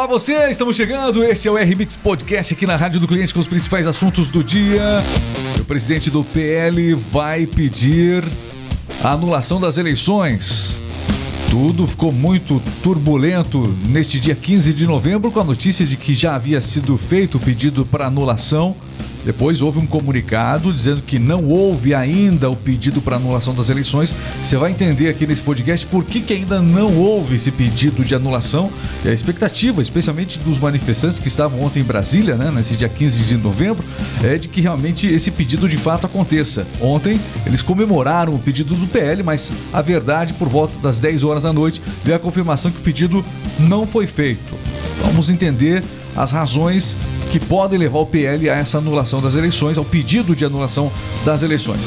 Olá você, estamos chegando. Este é o RMix Podcast aqui na Rádio do Cliente com os principais assuntos do dia. O presidente do PL vai pedir a anulação das eleições. Tudo ficou muito turbulento neste dia 15 de novembro com a notícia de que já havia sido feito o pedido para anulação depois houve um comunicado dizendo que não houve ainda o pedido para anulação das eleições. Você vai entender aqui nesse podcast por que, que ainda não houve esse pedido de anulação e a expectativa, especialmente dos manifestantes que estavam ontem em Brasília, né, nesse dia 15 de novembro, é de que realmente esse pedido de fato aconteça. Ontem eles comemoraram o pedido do PL, mas a verdade, por volta das 10 horas da noite, veio a confirmação que o pedido não foi feito. Vamos entender as razões que podem levar o PL a essa anulação das eleições, ao pedido de anulação das eleições.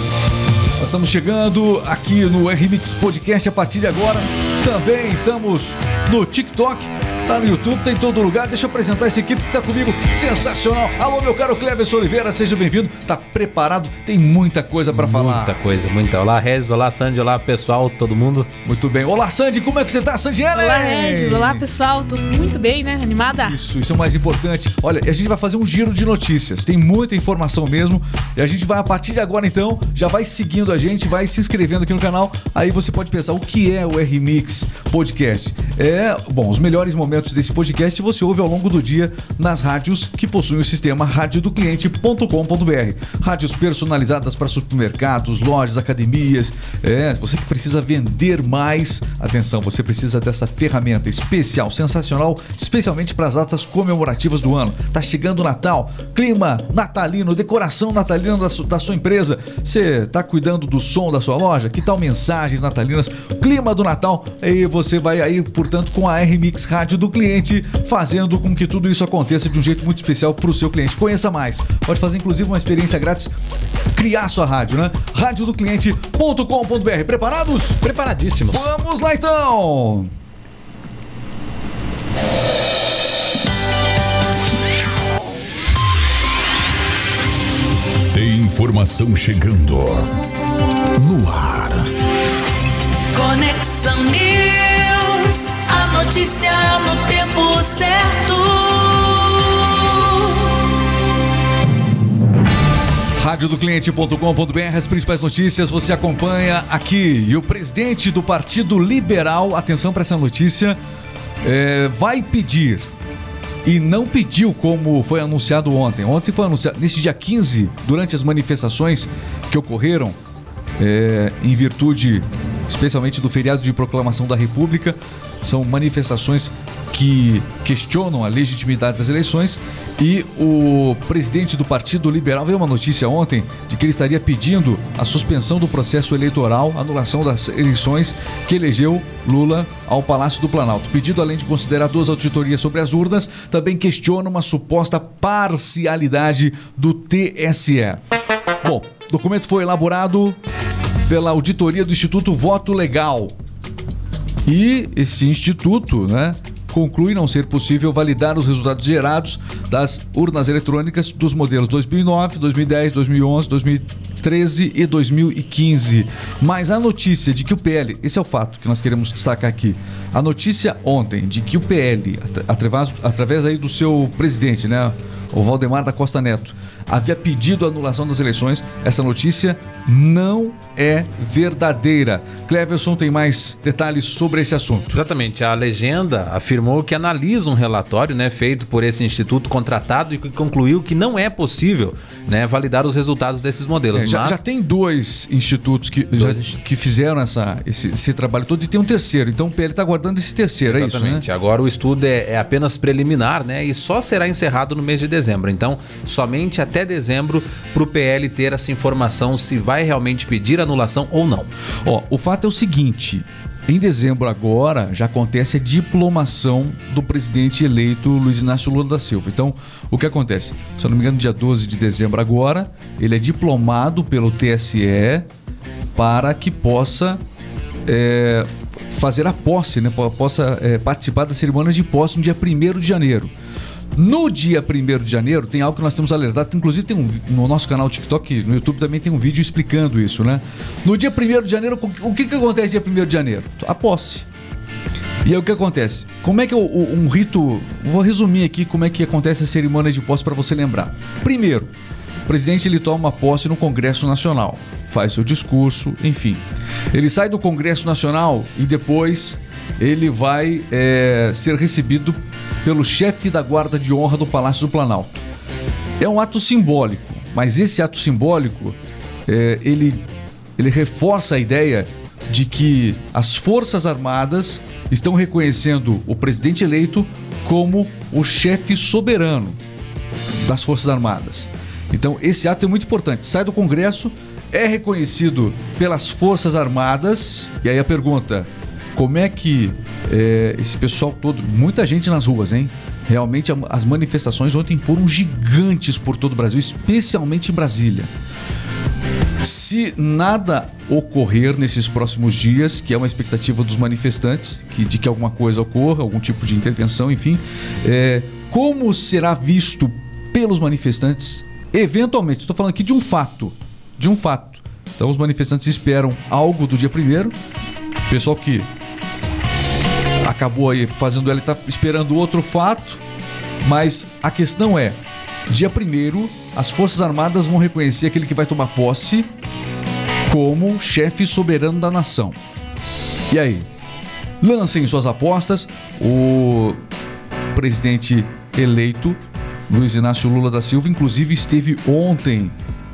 Nós estamos chegando aqui no RMix Podcast a partir de agora. Também estamos no TikTok Tá no YouTube, tá em todo lugar. Deixa eu apresentar essa equipe que tá comigo. Sensacional. Alô, meu caro Cleverson Oliveira, seja bem-vindo. Tá preparado? Tem muita coisa para falar. Muita coisa, muita. Olá, Regis. Olá, Sandy. Olá, pessoal, todo mundo. Muito bem. Olá, Sandy. Como é que você tá, Sandy Ellen? Olá, Regis. Olá, pessoal. Tudo muito bem, né? Animada? Isso, isso é o mais importante. Olha, a gente vai fazer um giro de notícias. Tem muita informação mesmo. E a gente vai, a partir de agora, então, já vai seguindo a gente, vai se inscrevendo aqui no canal. Aí você pode pensar, o que é o R-Mix Podcast? É, bom, os melhores momentos momentos desse podcast você ouve ao longo do dia nas rádios que possuem o sistema radiodocliente.com.br. Rádios personalizadas para supermercados, lojas, academias. É, você que precisa vender mais, atenção, você precisa dessa ferramenta especial, sensacional, especialmente para as datas comemorativas do ano. Tá chegando o Natal, clima natalino, decoração natalina da, su da sua empresa. Você tá cuidando do som da sua loja? Que tal mensagens natalinas? Clima do Natal. E você vai aí, portanto, com a R-Mix Rádio do cliente, fazendo com que tudo isso aconteça de um jeito muito especial para o seu cliente. Conheça mais. Pode fazer inclusive uma experiência grátis, criar sua rádio, né? radiodocliente.com.br. Preparados? Preparadíssimos. Vamos lá então. Tem informação chegando no ar. Conexão News notícia no tempo certo. Radiodocliente.com.br, as principais notícias você acompanha aqui. E o presidente do Partido Liberal, atenção para essa notícia, é, vai pedir e não pediu como foi anunciado ontem. Ontem foi anunciado, nesse dia 15, durante as manifestações que ocorreram é, em virtude especialmente do feriado de proclamação da República, são manifestações que questionam a legitimidade das eleições e o presidente do Partido Liberal veio uma notícia ontem de que ele estaria pedindo a suspensão do processo eleitoral, anulação das eleições que elegeu Lula ao Palácio do Planalto. O pedido, além de considerar duas auditorias sobre as urnas, também questiona uma suposta parcialidade do TSE. Bom, documento foi elaborado pela auditoria do Instituto Voto Legal, e esse instituto, né, conclui não ser possível validar os resultados gerados das urnas eletrônicas dos modelos 2009, 2010, 2011, 2013 e 2015. Mas a notícia de que o PL, esse é o fato que nós queremos destacar aqui. A notícia ontem de que o PL, através, através aí do seu presidente, né, o Valdemar da Costa Neto, havia pedido a anulação das eleições. Essa notícia não é verdadeira. Cleverson tem mais detalhes sobre esse assunto. Exatamente. A legenda afirmou que analisa um relatório né, feito por esse instituto contratado e que concluiu que não é possível né, validar os resultados desses modelos. É, já, mas... já, tem dois institutos que, dois já, que fizeram essa, esse, esse, trabalho todo e tem um terceiro. Então o PL está aguardando esse terceiro, Exatamente. é isso? Né? Agora o estudo é, é apenas preliminar né, e só será encerrado no mês de dezembro. Então, somente até até dezembro para o PL ter essa informação se vai realmente pedir anulação ou não. Ó, o fato é o seguinte: em dezembro agora já acontece a diplomação do presidente eleito Luiz Inácio Lula da Silva. Então, o que acontece? Se eu não me engano, dia 12 de dezembro agora, ele é diplomado pelo TSE para que possa é, fazer a posse, né? possa é, participar da cerimônia de posse no dia 1 de janeiro. No dia 1 de janeiro, tem algo que nós temos alertado, inclusive tem um, no nosso canal TikTok, no YouTube também tem um vídeo explicando isso, né? No dia 1 de janeiro, o que, que acontece dia 1 de janeiro? A posse. E aí o que acontece? Como é que um rito. Vou resumir aqui como é que acontece a cerimônia de posse para você lembrar. Primeiro, o presidente ele toma posse no Congresso Nacional, faz seu discurso, enfim. Ele sai do Congresso Nacional e depois ele vai é, ser recebido pelo chefe da guarda de honra do Palácio do Planalto. É um ato simbólico, mas esse ato simbólico é, ele, ele reforça a ideia de que as Forças Armadas estão reconhecendo o presidente eleito como o chefe soberano das Forças Armadas. Então, esse ato é muito importante. Sai do Congresso, é reconhecido pelas Forças Armadas. E aí a pergunta: como é que é, esse pessoal todo, muita gente nas ruas, hein? Realmente as manifestações ontem foram gigantes por todo o Brasil, especialmente em Brasília. Se nada ocorrer nesses próximos dias, que é uma expectativa dos manifestantes, que, de que alguma coisa ocorra, algum tipo de intervenção, enfim, é, como será visto pelos manifestantes, eventualmente, estou falando aqui de um fato, de um fato. Então os manifestantes esperam algo do dia primeiro, pessoal que acabou aí fazendo ela está esperando outro fato, mas a questão é, dia primeiro, as Forças Armadas vão reconhecer aquele que vai tomar posse como chefe soberano da nação. E aí? Lancem suas apostas. O presidente eleito, Luiz Inácio Lula da Silva, inclusive esteve ontem,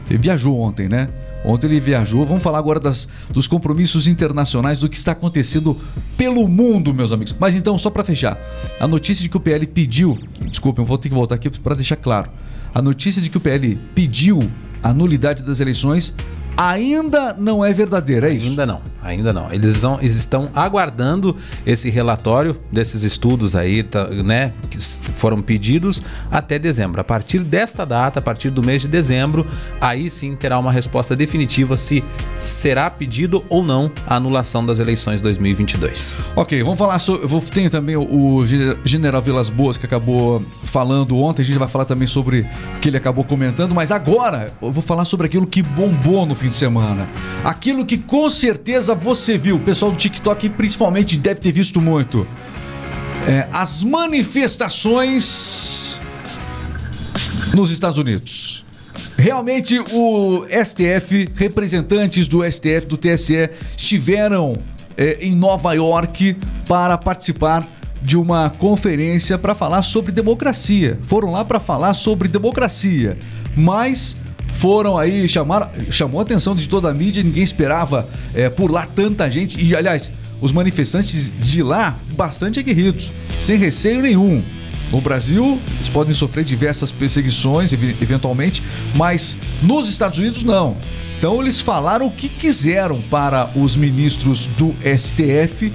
viajou ontem, né? Ontem ele viajou. Vamos falar agora das, dos compromissos internacionais, do que está acontecendo pelo mundo, meus amigos. Mas então, só para fechar, a notícia de que o PL pediu, desculpem, eu vou ter que voltar aqui para deixar claro. A notícia de que o PL pediu a nulidade das eleições ainda não é verdadeira, é isso? Ainda não, ainda não. Eles, vão- eles estão aguardando esse relatório desses estudos aí, tá, né, que foram pedidos até dezembro. A partir desta data, a partir do mês de dezembro, aí sim terá uma resposta definitiva se será pedido ou não a anulação das eleições 2022. Ok, vamos falar sobre. Vou, tem também o, o Gen- General Vilas Boas que acabou falando ontem. A gente vai falar também sobre o que ele acabou comentando. Mas agora eu vou falar sobre aquilo que bombou no fim de semana. Aquilo que com certeza você viu. O pessoal do TikTok principalmente deve ter visto muito. É, as manifestações nos Estados Unidos. Realmente o STF, representantes do STF, do TSE, estiveram eh, em Nova York para participar de uma conferência para falar sobre democracia. Foram lá para falar sobre democracia, mas foram aí chamar, chamou a atenção de toda a mídia, ninguém esperava eh, por lá tanta gente e aliás os manifestantes de lá bastante aguerridos, sem receio nenhum. No Brasil, eles podem sofrer diversas perseguições, ev- eventualmente, mas nos Estados Unidos não. Então eles falaram o que quiseram para os ministros do STF,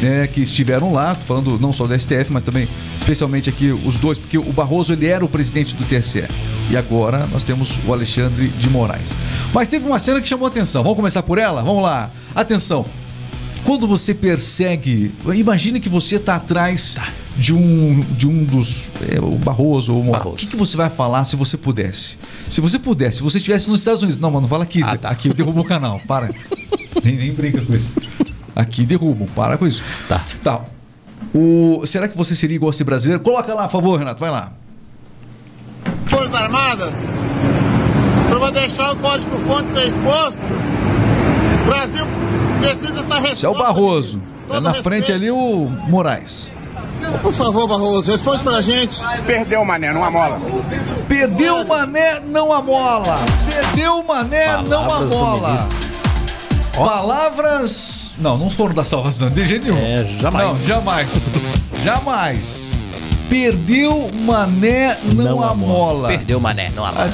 né, que estiveram lá, falando não só do STF, mas também especialmente aqui os dois, porque o Barroso ele era o presidente do TSE. E agora nós temos o Alexandre de Moraes. Mas teve uma cena que chamou a atenção. Vamos começar por ela? Vamos lá. Atenção. Quando você persegue, imagine que você está atrás de um de um dos é, o Barroso ou o Moraes. O Barroso. que, que você vai falar se você pudesse? Se você pudesse, se você estivesse nos Estados Unidos, não, mano, fala aqui, Ah, tá. aqui eu derrubo o canal, para. nem, nem brinca com isso. Aqui derrubam, para com isso. Tá. Tá. O, será que você seria igual a esse brasileiro? Coloca lá, por favor, Renato, vai lá. Forças Armadas, eu vou deixar o código fonte ser exposto. O Brasil precisa estar Esse é o Barroso. Tá na frente ali o Moraes. Por favor, Barroso, responde pra gente. Perdeu o mané, não amola. Perdeu o mané, não a mola. Perdeu o mané, não a mola. Palavras. Não, não foram da salvação, de jeito nenhum. É, jamais. Não, jamais. jamais. Perdeu mané, não, a mola. Perdeu mané, não amola.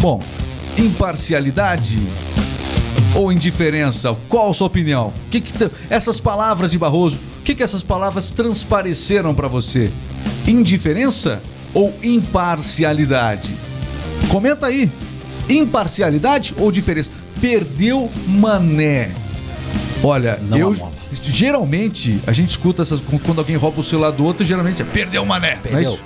Bom, imparcialidade ou indiferença? Qual a sua opinião? Que que t- essas palavras de Barroso, o que, que essas palavras transpareceram para você? Indiferença ou imparcialidade? Comenta aí. Imparcialidade ou diferença? Perdeu mané. Olha, Não eu geralmente a gente escuta essas quando alguém rouba o celular do outro, geralmente é perdeu mané. não é Perdeu.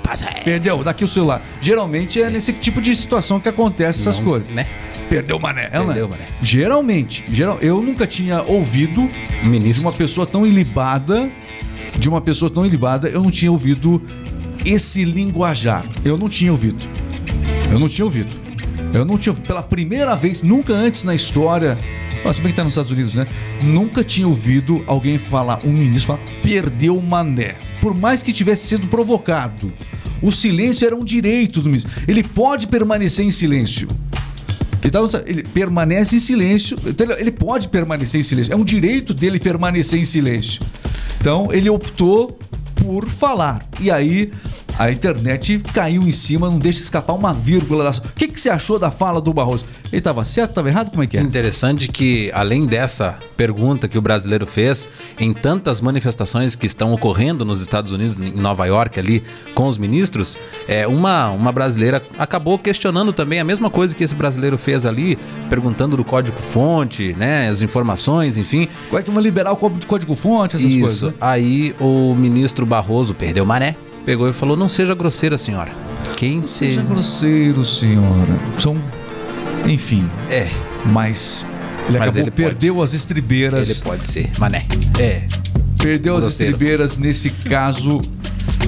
Perdeu, daqui o celular. Geralmente é nesse tipo de situação que acontece essas Não, coisas. né? Perdeu o mané. é, é? Perdeu o mané. Geralmente, geral, eu nunca tinha ouvido de Ministro. uma pessoa tão ilibada de uma pessoa tão ilibada, eu não tinha ouvido esse linguajar. Eu não tinha ouvido. Eu não tinha ouvido. Eu não tinha. Pela primeira vez, nunca antes na história. Se bem que tá nos Estados Unidos, né? Nunca tinha ouvido alguém falar, um ministro falar, perdeu o mané. Por mais que tivesse sido provocado. O silêncio era um direito do ministro. Ele pode permanecer em silêncio. Então, ele permanece em silêncio. Ele pode permanecer em silêncio. É um direito dele permanecer em silêncio. Então, ele optou por falar. E aí, a internet caiu em cima, não deixa escapar uma vírgula. Da... O que, que você achou da fala do Barroso? Ele estava certo, estava errado? Como é que é? Interessante que, além dessa pergunta que o brasileiro fez, em tantas manifestações que estão ocorrendo nos Estados Unidos, em Nova York, ali, com os ministros, é, uma, uma brasileira acabou questionando também a mesma coisa que esse brasileiro fez ali, perguntando do código-fonte, né, as informações, enfim. Como é que vão liberar o código de código-fonte, essas coisas? Isso. né? Aí o ministro Barroso perdeu o mané, pegou e falou: não seja grosseira, senhora. Quem Seja seja. grosseiro, senhora. São. Enfim, É, mas. Ele Mas acabou, ele pode. perdeu as estribeiras. ele pode ser. Mané. É. Perdeu as Grosseiro. estribeiras nesse caso.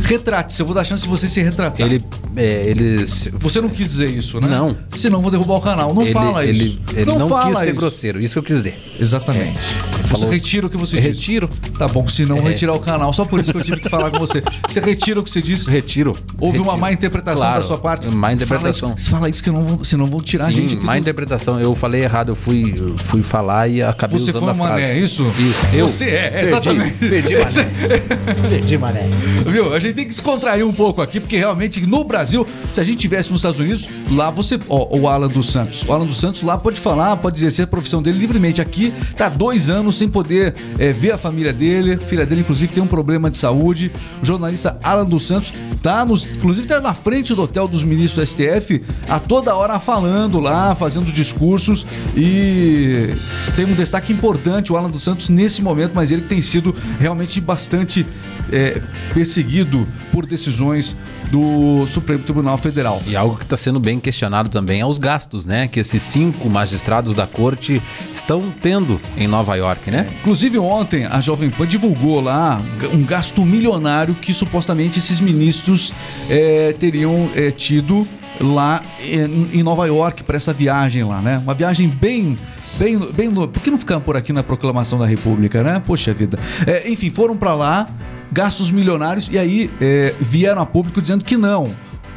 Retrate-se, eu vou dar chance de você se retratar. Ele. É, ele. Você não quis dizer isso, né? Não. Senão vou derrubar o canal. Não ele, fala ele, isso. Ele não, fala quis ser isso. grosseiro, isso que eu quis dizer. Exatamente. Você falou- retira o que você disse. Retiro. Tá bom, senão eu vou É. retirar o canal. Só por isso que eu tive que falar com você. Você retira o que você disse. Retiro. Houve uma Retiro. má interpretação Claro, da sua parte. Má interpretação. Fala isso, fala isso que eu não vou, senão vão tirar a gente Sim, má do- interpretação. Eu falei errado, eu fui, eu fui falar e acabei Você usando foi a frase. mané, é isso? Isso. Eu Você é, exatamente. Perdi, mané. Perdi, mané. Viu? A gente tem que descontrair um pouco aqui, porque realmente no Brasil, se a gente tivesse nos Estados Unidos, lá você. Ó, o Alan dos Santos. O Alan dos Santos lá pode falar, pode exercer a profissão dele livremente. Aqui tá dois anos sem poder é, ver a família dele. A filha dele, inclusive, tem um problema de saúde. O jornalista Alan dos Santos tá nos. Inclusive, tá na frente do hotel dos ministros do STF a toda hora falando lá, fazendo discursos. E tem um destaque importante, o Alan dos Santos, nesse momento, mas ele que tem sido realmente bastante é, perseguido por decisões do Supremo Tribunal Federal. E algo que está sendo bem questionado também é os gastos, né? Que esses cinco magistrados da corte estão tendo em Nova York, né? Inclusive ontem a Jovem Pan divulgou lá um gasto milionário que supostamente esses ministros eh, teriam eh, tido lá em, em Nova York para essa viagem lá, né? Uma viagem bem bem bem lo- por que não ficamos por aqui na proclamação da República, né? Poxa vida. Eh, enfim, foram para lá gastos milionários e aí eh, vieram a público dizendo que não.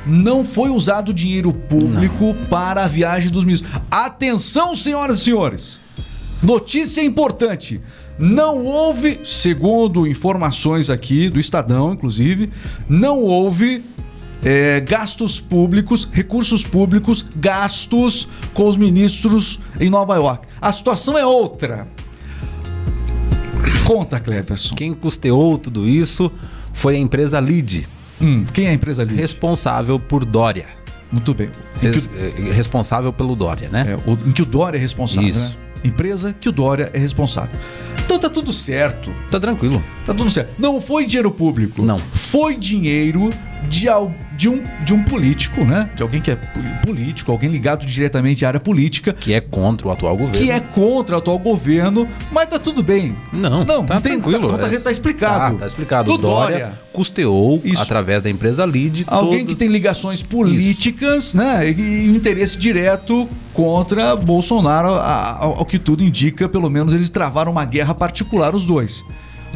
Não foi usado dinheiro público para a viagem dos ministros. Atenção, senhoras e senhores! Notícia importante. Não houve, segundo informações aqui do Estadão, inclusive, não houve é, gastos públicos, recursos públicos gastos com os ministros em Nova York. A situação é outra. Conta, Cleverson. Quem custeou tudo isso foi a empresa Lid, Hum, quem é a empresa ali? responsável por Dória. Muito bem. Res- eh, responsável pelo Dória, né? é, o- em que o Dória é responsável, Isso. né? Empresa que o Dória é responsável. Então tá tudo certo. Tá tranquilo. Tá tudo certo. Não foi dinheiro público. Não. Foi dinheiro de, al- de, um, de um político, né? De alguém que é po- político, alguém ligado diretamente à área política, Que é contra o atual governo. que é contra o atual governo, mas tá tudo bem. Não, Não, tá não tem- tranquilo. tá- tá- tá explicado. Tá, tá explicado. Do O Dória, Dória. custeou, Isso. através da empresa Lid, Alguém todo- que tem ligações políticas, né? E, interesse direto contra Bolsonaro, ao que tudo indica, pelo menos eles travaram uma guerra particular, os dois.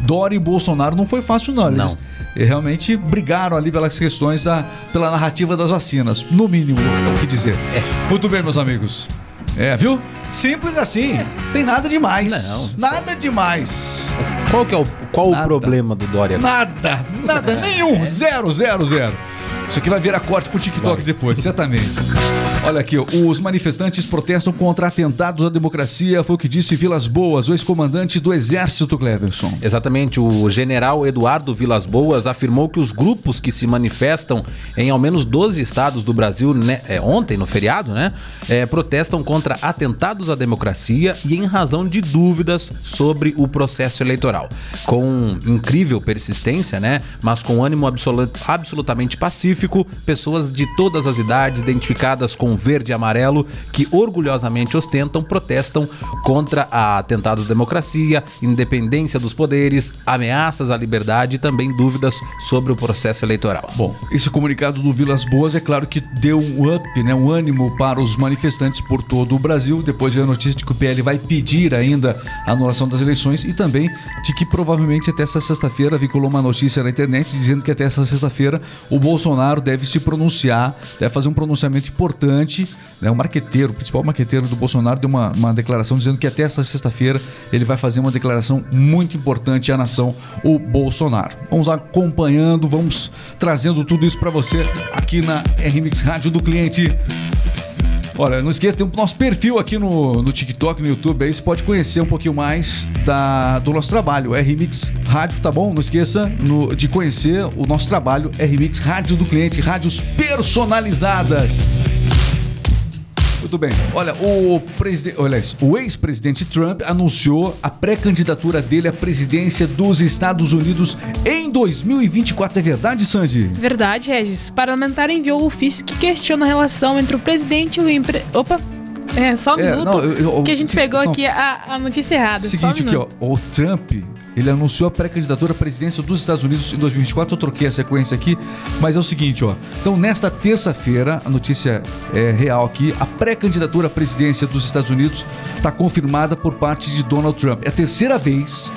Dória e Bolsonaro não foi fácil, não. Eles Não. eh, realmente brigaram ali pelas questões da pela narrativa das vacinas. No mínimo, é o que dizer. Muito bem, meus amigos. É, viu? Simples assim. Tem nada demais. Não, Nada demais. Qual que é o, qual Nada. o problema do Dória? Nada, nada, nenhum. Zero, zero, zero. Isso aqui vai virar corte pro TikTok depois, certamente. Olha aqui, os manifestantes protestam contra atentados à democracia, foi o que disse Vilas Boas, o ex-comandante do Exército Cleverson. Exatamente, o general Eduardo Vilas Boas afirmou que os grupos que se manifestam em ao menos 12 estados do Brasil, né, é, ontem, no feriado, né, é, protestam contra atentados à democracia e em razão de dúvidas sobre o processo eleitoral. Com incrível persistência, né, mas com ânimo absolu- absolutamente pacífico, pessoas de todas as idades, identificadas com tom verde e amarelo que orgulhosamente ostentam protestam contra atentados à democracia, independência dos poderes, ameaças à liberdade e também dúvidas sobre o processo eleitoral. Bom, esse comunicado do Vilas Boas é claro que deu um up, né, um ânimo para os manifestantes por todo o Brasil. Depois veio a notícia de que o PL vai pedir ainda a anulação das eleições e também de que provavelmente até essa sexta-feira vinculou uma notícia na internet dizendo que até essa sexta-feira o Bolsonaro deve se pronunciar, deve fazer um pronunciamento importante. Né, o marqueteiro, o principal marqueteiro do Bolsonaro deu uma, uma declaração dizendo que até essa sexta-feira ele vai fazer uma declaração muito importante à nação, o Bolsonaro. Vamos acompanhando, vamos trazendo tudo isso para você aqui na RMix Rádio do Cliente. Olha, não esqueça, tem o nosso perfil aqui no, no TikTok, no YouTube, aí você pode conhecer um pouquinho mais da, do nosso trabalho, RMix Rádio, tá bom? Não esqueça no- de conhecer o nosso trabalho, RMix Rádio do Cliente, rádios personalizadas. Muito bem. Olha, o presidente, olha o ex-presidente Trump anunciou a pré-candidatura dele à presidência dos Estados Unidos em 2024. É verdade, Sandy? Verdade, Regis. O parlamentar enviou o ofício que questiona a relação entre o presidente e o empre... Opa! É, só um É, minuto. não, eu- eu- que a gente se- pegou não. aqui a, a notícia errada. só um Seguinte aqui, ó, o Trump, ele anunciou a pré-candidatura à presidência dos Estados Unidos em 2024. Eu troquei a sequência aqui, mas é o seguinte, ó. Então, nesta terça-feira, a notícia é real aqui, a pré-candidatura à presidência dos Estados Unidos está confirmada por parte de Donald Trump. É a terceira vez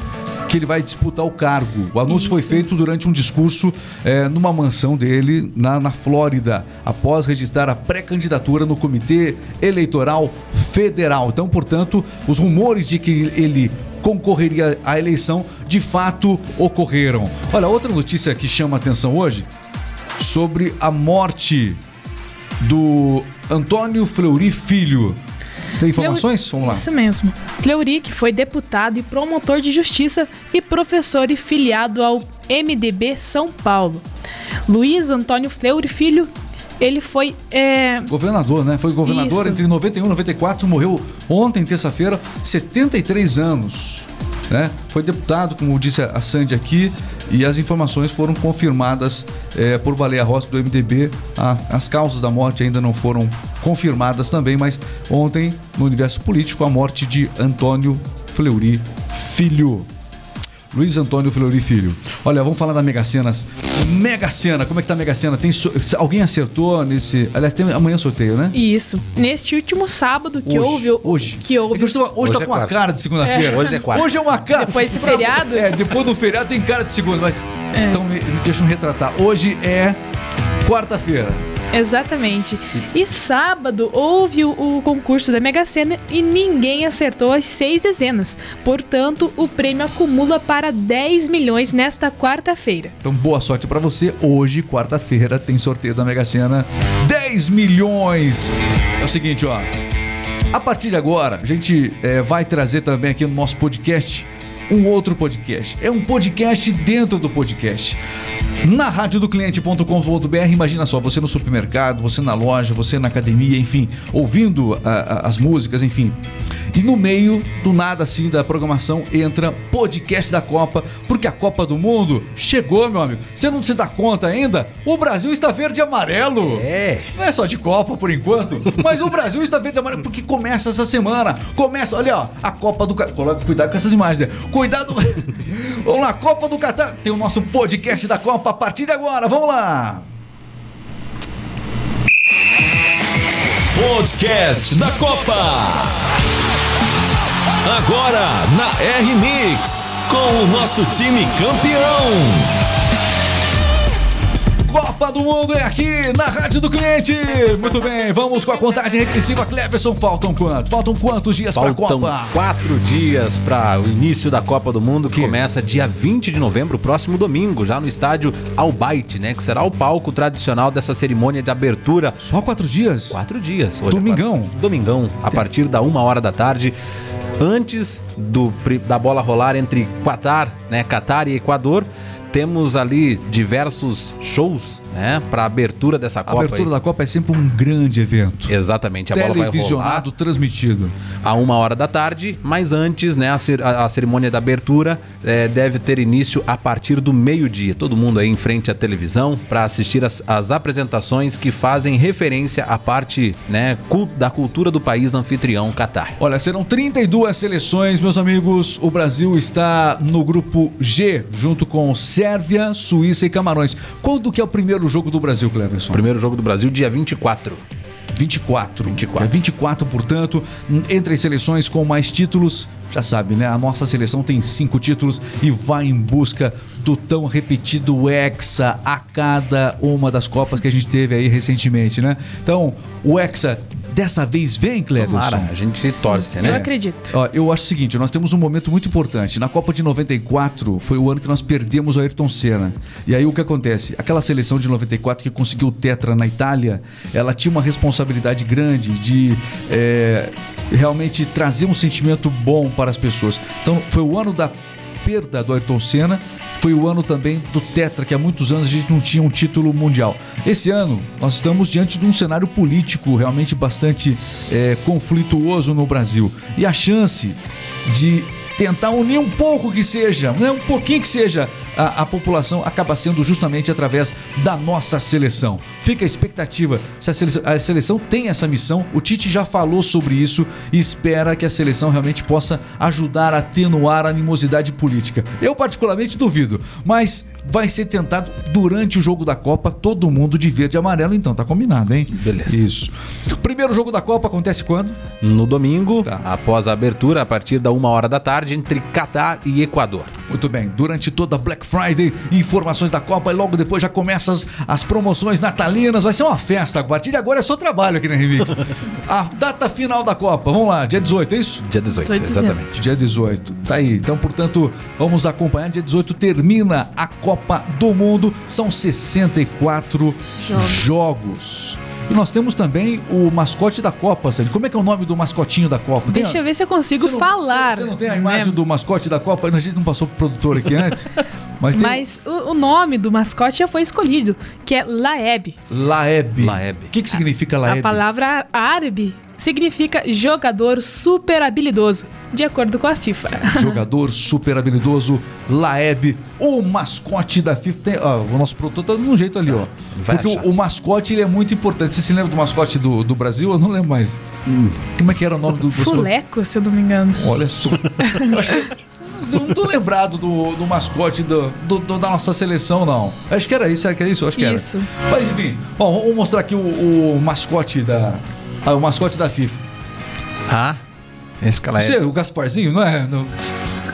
que ele vai disputar o cargo. O anúncio foi Isso. feito durante um discurso é, numa mansão dele na, na Flórida, após registrar a pré-candidatura no Comitê Eleitoral Federal. Então, portanto, os rumores de que ele concorreria à eleição de fato ocorreram. Olha, outra notícia que chama atenção hoje sobre a morte do Antônio Fleury Filho. Tem informações? Vamos lá. Isso mesmo. Que foi deputado e promotor de justiça e professor e filiado ao MDB São Paulo. Luiz Antônio Fleury Filho, ele foi. é, Governador, né? Foi governador Isso. entre 91 e 94, morreu ontem, terça-feira, 73 anos. Né? Foi deputado, como disse a Sandy aqui, e as informações foram confirmadas eh, por Baleia Rossi do MDB. A- as causas da morte ainda não foram confirmadas também, mas ontem, no universo político, a morte de Antônio Fleury Filho. Luiz Antônio Fleury Filho. Olha, vamos falar da Mega Senas. Mega Sena, como é que tá a Mega Sena? Tem so- Alguém acertou nesse. Aliás, tem amanhã sorteio, né? Isso. Neste último sábado que houve. o- Hoje. Que houve. É que hoje, tá- hoje Hoje tá é com a quarta. cara de segunda-feira. É. Hoje é quarta. Hoje é uma cara. Depois desse feriado? É, depois do feriado tem cara de segunda, mas. É. Então me, me deixa eu retratar. Hoje é quarta-feira. Exatamente. E sábado houve o, concurso da Mega Sena e ninguém acertou as seis dezenas. Portanto, o prêmio acumula para 10 milhões nesta quarta-feira. Então, boa sorte pra você. Hoje, quarta-feira, tem sorteio da Mega Sena. 10 milhões! É o seguinte, ó. A partir de agora, a gente é, vai trazer também aqui no nosso podcast um outro podcast. É um podcast dentro do podcast. Na radiodocliente.com.br, imagina só, você no supermercado, você na loja, você na academia, enfim, ouvindo a- a- as músicas, enfim. E no meio do nada assim da programação entra podcast da Copa, porque a Copa do Mundo chegou, meu amigo. Você não se dá conta ainda? O Brasil está verde e amarelo. É. Não é só de Copa por enquanto, mas o Brasil está verde e amarelo porque começa essa semana. Começa, olha, ó, a Copa do. Coloca cuidado com essas imagens. né? Cuidado. Vamos lá, Copa do Catar. Tem o nosso podcast da Copa a partir de agora. Vamos lá. Podcast da Copa. Agora na R-Mix, com o nosso time campeão. Copa do Mundo é aqui na Rádio do Cliente. Muito bem, vamos com a contagem regressiva. Cleverson, faltam quanto? Faltam quantos dias para a Faltam Copa? quatro dias para o início da Copa do Mundo, que Que? começa dia 20 de novembro, próximo domingo, já no estádio Albaite, né? Que será o palco tradicional dessa cerimônia de abertura. Só quatro dias? Quatro dias. Hoje é Domingão? quatro- Domingão, a partir da uma hora da tarde. Antes do, da bola rolar entre Qatar, né, Qatar e Equador, temos ali diversos shows, né, para abertura dessa A Copa. abertura aí. da Copa é sempre um grande evento. Exatamente, a bola vai rolar transmitido. a uma hora da tarde, mas antes, né, a, cer- a- a cerimônia da abertura eh, deve ter início a partir do meio-dia. Todo mundo aí em frente à televisão para assistir as, as apresentações que fazem referência à parte, né, cul- da cultura do país anfitrião, Catar. Olha, serão 32 seleções, meus amigos. O Brasil está no grupo G, junto com Sérvia, Suíça e Camarões. Quando que é o primeiro jogo do Brasil, Cleverson? Primeiro jogo do Brasil, dia 24. 24. 24. É 24, portanto, entre as seleções com mais títulos. Já sabe, né? A nossa seleção tem cinco títulos e vai em busca do tão repetido Hexa a cada uma das Copas que a gente teve aí recentemente, né? Então, o Hexa dessa vez vem, Cleverson. Tomara, a gente torce, Eu né? acredito. Ó, eu acho o seguinte, nós temos um momento muito importante. Na Copa de 94 foi o ano que nós perdemos o Ayrton Senna. E aí o que acontece? Aquela seleção de 94 que conseguiu o Tetra na Itália, ela tinha uma responsabilidade grande de é, realmente trazer um sentimento bom para as pessoas. Então foi o ano da perda do Ayrton Senna. Foi o ano também do Tetra, que há muitos anos a gente não tinha um título mundial. Esse ano, nós estamos diante de um cenário político realmente bastante é, conflituoso no Brasil. E a chance de tentar unir um pouco que seja, né, um pouquinho que seja, a, a população acaba sendo justamente através da nossa seleção. Fica a expectativa se a seleção, a seleção tem essa missão. O Tite já falou sobre isso e espera que a seleção realmente possa ajudar a atenuar a animosidade política. Eu particularmente duvido, mas vai ser tentado durante o jogo da Copa, todo mundo de verde e amarelo, então tá combinado, hein? Beleza. Isso. O primeiro jogo da Copa acontece quando? No domingo, Tá. após a abertura, a partir da uma hora da tarde, entre Catar e Equador. Muito bem, durante toda a Black Friday, informações da Copa e logo depois já começam as, as promoções natalinas. Vai ser uma festa. A partir de agora é só trabalho aqui na Remix. a data final da Copa, vamos lá, dia 18, é isso? Dia 18, 18 de exatamente. Dia 18, tá aí. Então, portanto, vamos acompanhar. Dia 18 termina a Copa do Mundo. São 64 jogos. Jogos. E nós temos também o mascote da Copa, Sandy. Como é que é o nome do mascotinho da Copa? Tem Deixa a- eu ver se eu consigo Você não- falar. Você não tem a imagem né? do mascote da Copa? A gente não passou pro produtor aqui antes. Mas tem Mas o, o nome do mascote já foi escolhido, que é Laeb. Laeb. Laeb. O que, que significa Laeb? A palavra árabe significa jogador super habilidoso, de acordo com a FIFA. Jogador super habilidoso, Laeb, o mascote da FIFA. Tem- ó, o nosso produtor tá dando um jeito ali, ó. Vai Porque o, o mascote ele é muito importante. Você se lembra do mascote do, do Brasil? Eu não lembro mais. Como é que era o nome do mascote? Fuleco, se eu não me engano. Olha só. Não tô lembrado do, do mascote do, do- do- da nossa seleção, não. Acho que era isso, era que era isso? Acho que era. Isso. Mas enfim, ó, vamos mostrar aqui o, o mascote da. Ah, o mascote da FIFA. Ah, esse cara Você, é, o Gasparzinho, não é? No-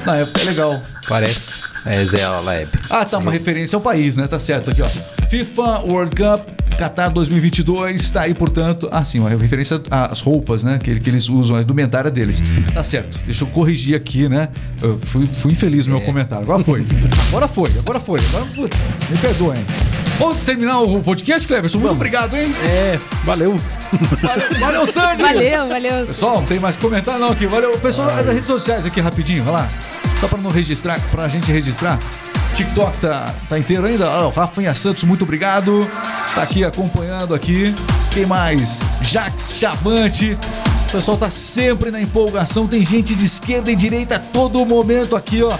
na época é legal. parece. É Zé Laeb. Ah, tá, uma referência ao país, né? Tá certo aqui, ó. FIFA World Cup Qatar 2022, tá aí, portanto. Ah, sim, uma referência às roupas, né? Que, que eles usam, a indumentária deles. Tá certo, deixa eu corrigir aqui, né? Eu fui, fui infeliz no meu comentário. Agora foi. Agora foi, agora foi. Agora, putz, me perdoem. Vamos terminar o podcast, Cleverson? Muito obrigado, hein? É, valeu. Valeu, valeu Sandy! Valeu, valeu. Pessoal, não tem mais comentário não aqui. Valeu. Pessoal, é das redes sociais aqui rapidinho, vai lá. Só pra não registrar, pra gente registrar. TikTok tá, tá inteiro ainda? Ó, o Rafinha Santos, muito obrigado. Tá aqui acompanhando aqui. Quem mais? Jax Chavante. O pessoal tá sempre na empolgação. Tem gente de esquerda e direita a todo momento aqui, ó.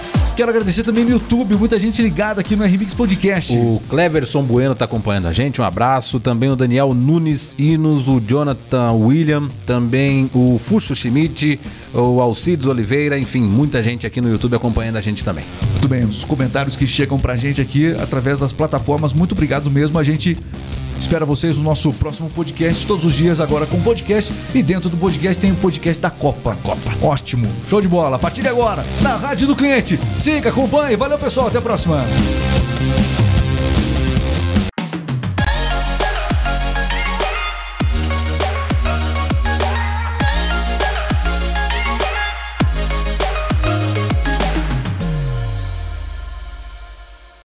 Quero agradecer também no YouTube, muita gente ligada aqui no RMix Podcast. O Cleverson Bueno tá acompanhando a gente, um abraço. Também o Daniel Nunes Inos, o Jonathan William, também o Fuxo Schmidt, o Alcides Oliveira, enfim, muita gente aqui no YouTube acompanhando a gente também. Muito bem, os comentários que chegam pra gente aqui através das plataformas, muito obrigado mesmo. A gente espera vocês no nosso próximo podcast, todos os dias agora com podcast. E dentro do podcast tem o podcast da Copa. Copa. Ótimo, show de bola. A partir de agora, na Rádio do Cliente. Siga, acompanhe. Valeu, pessoal. Até a próxima.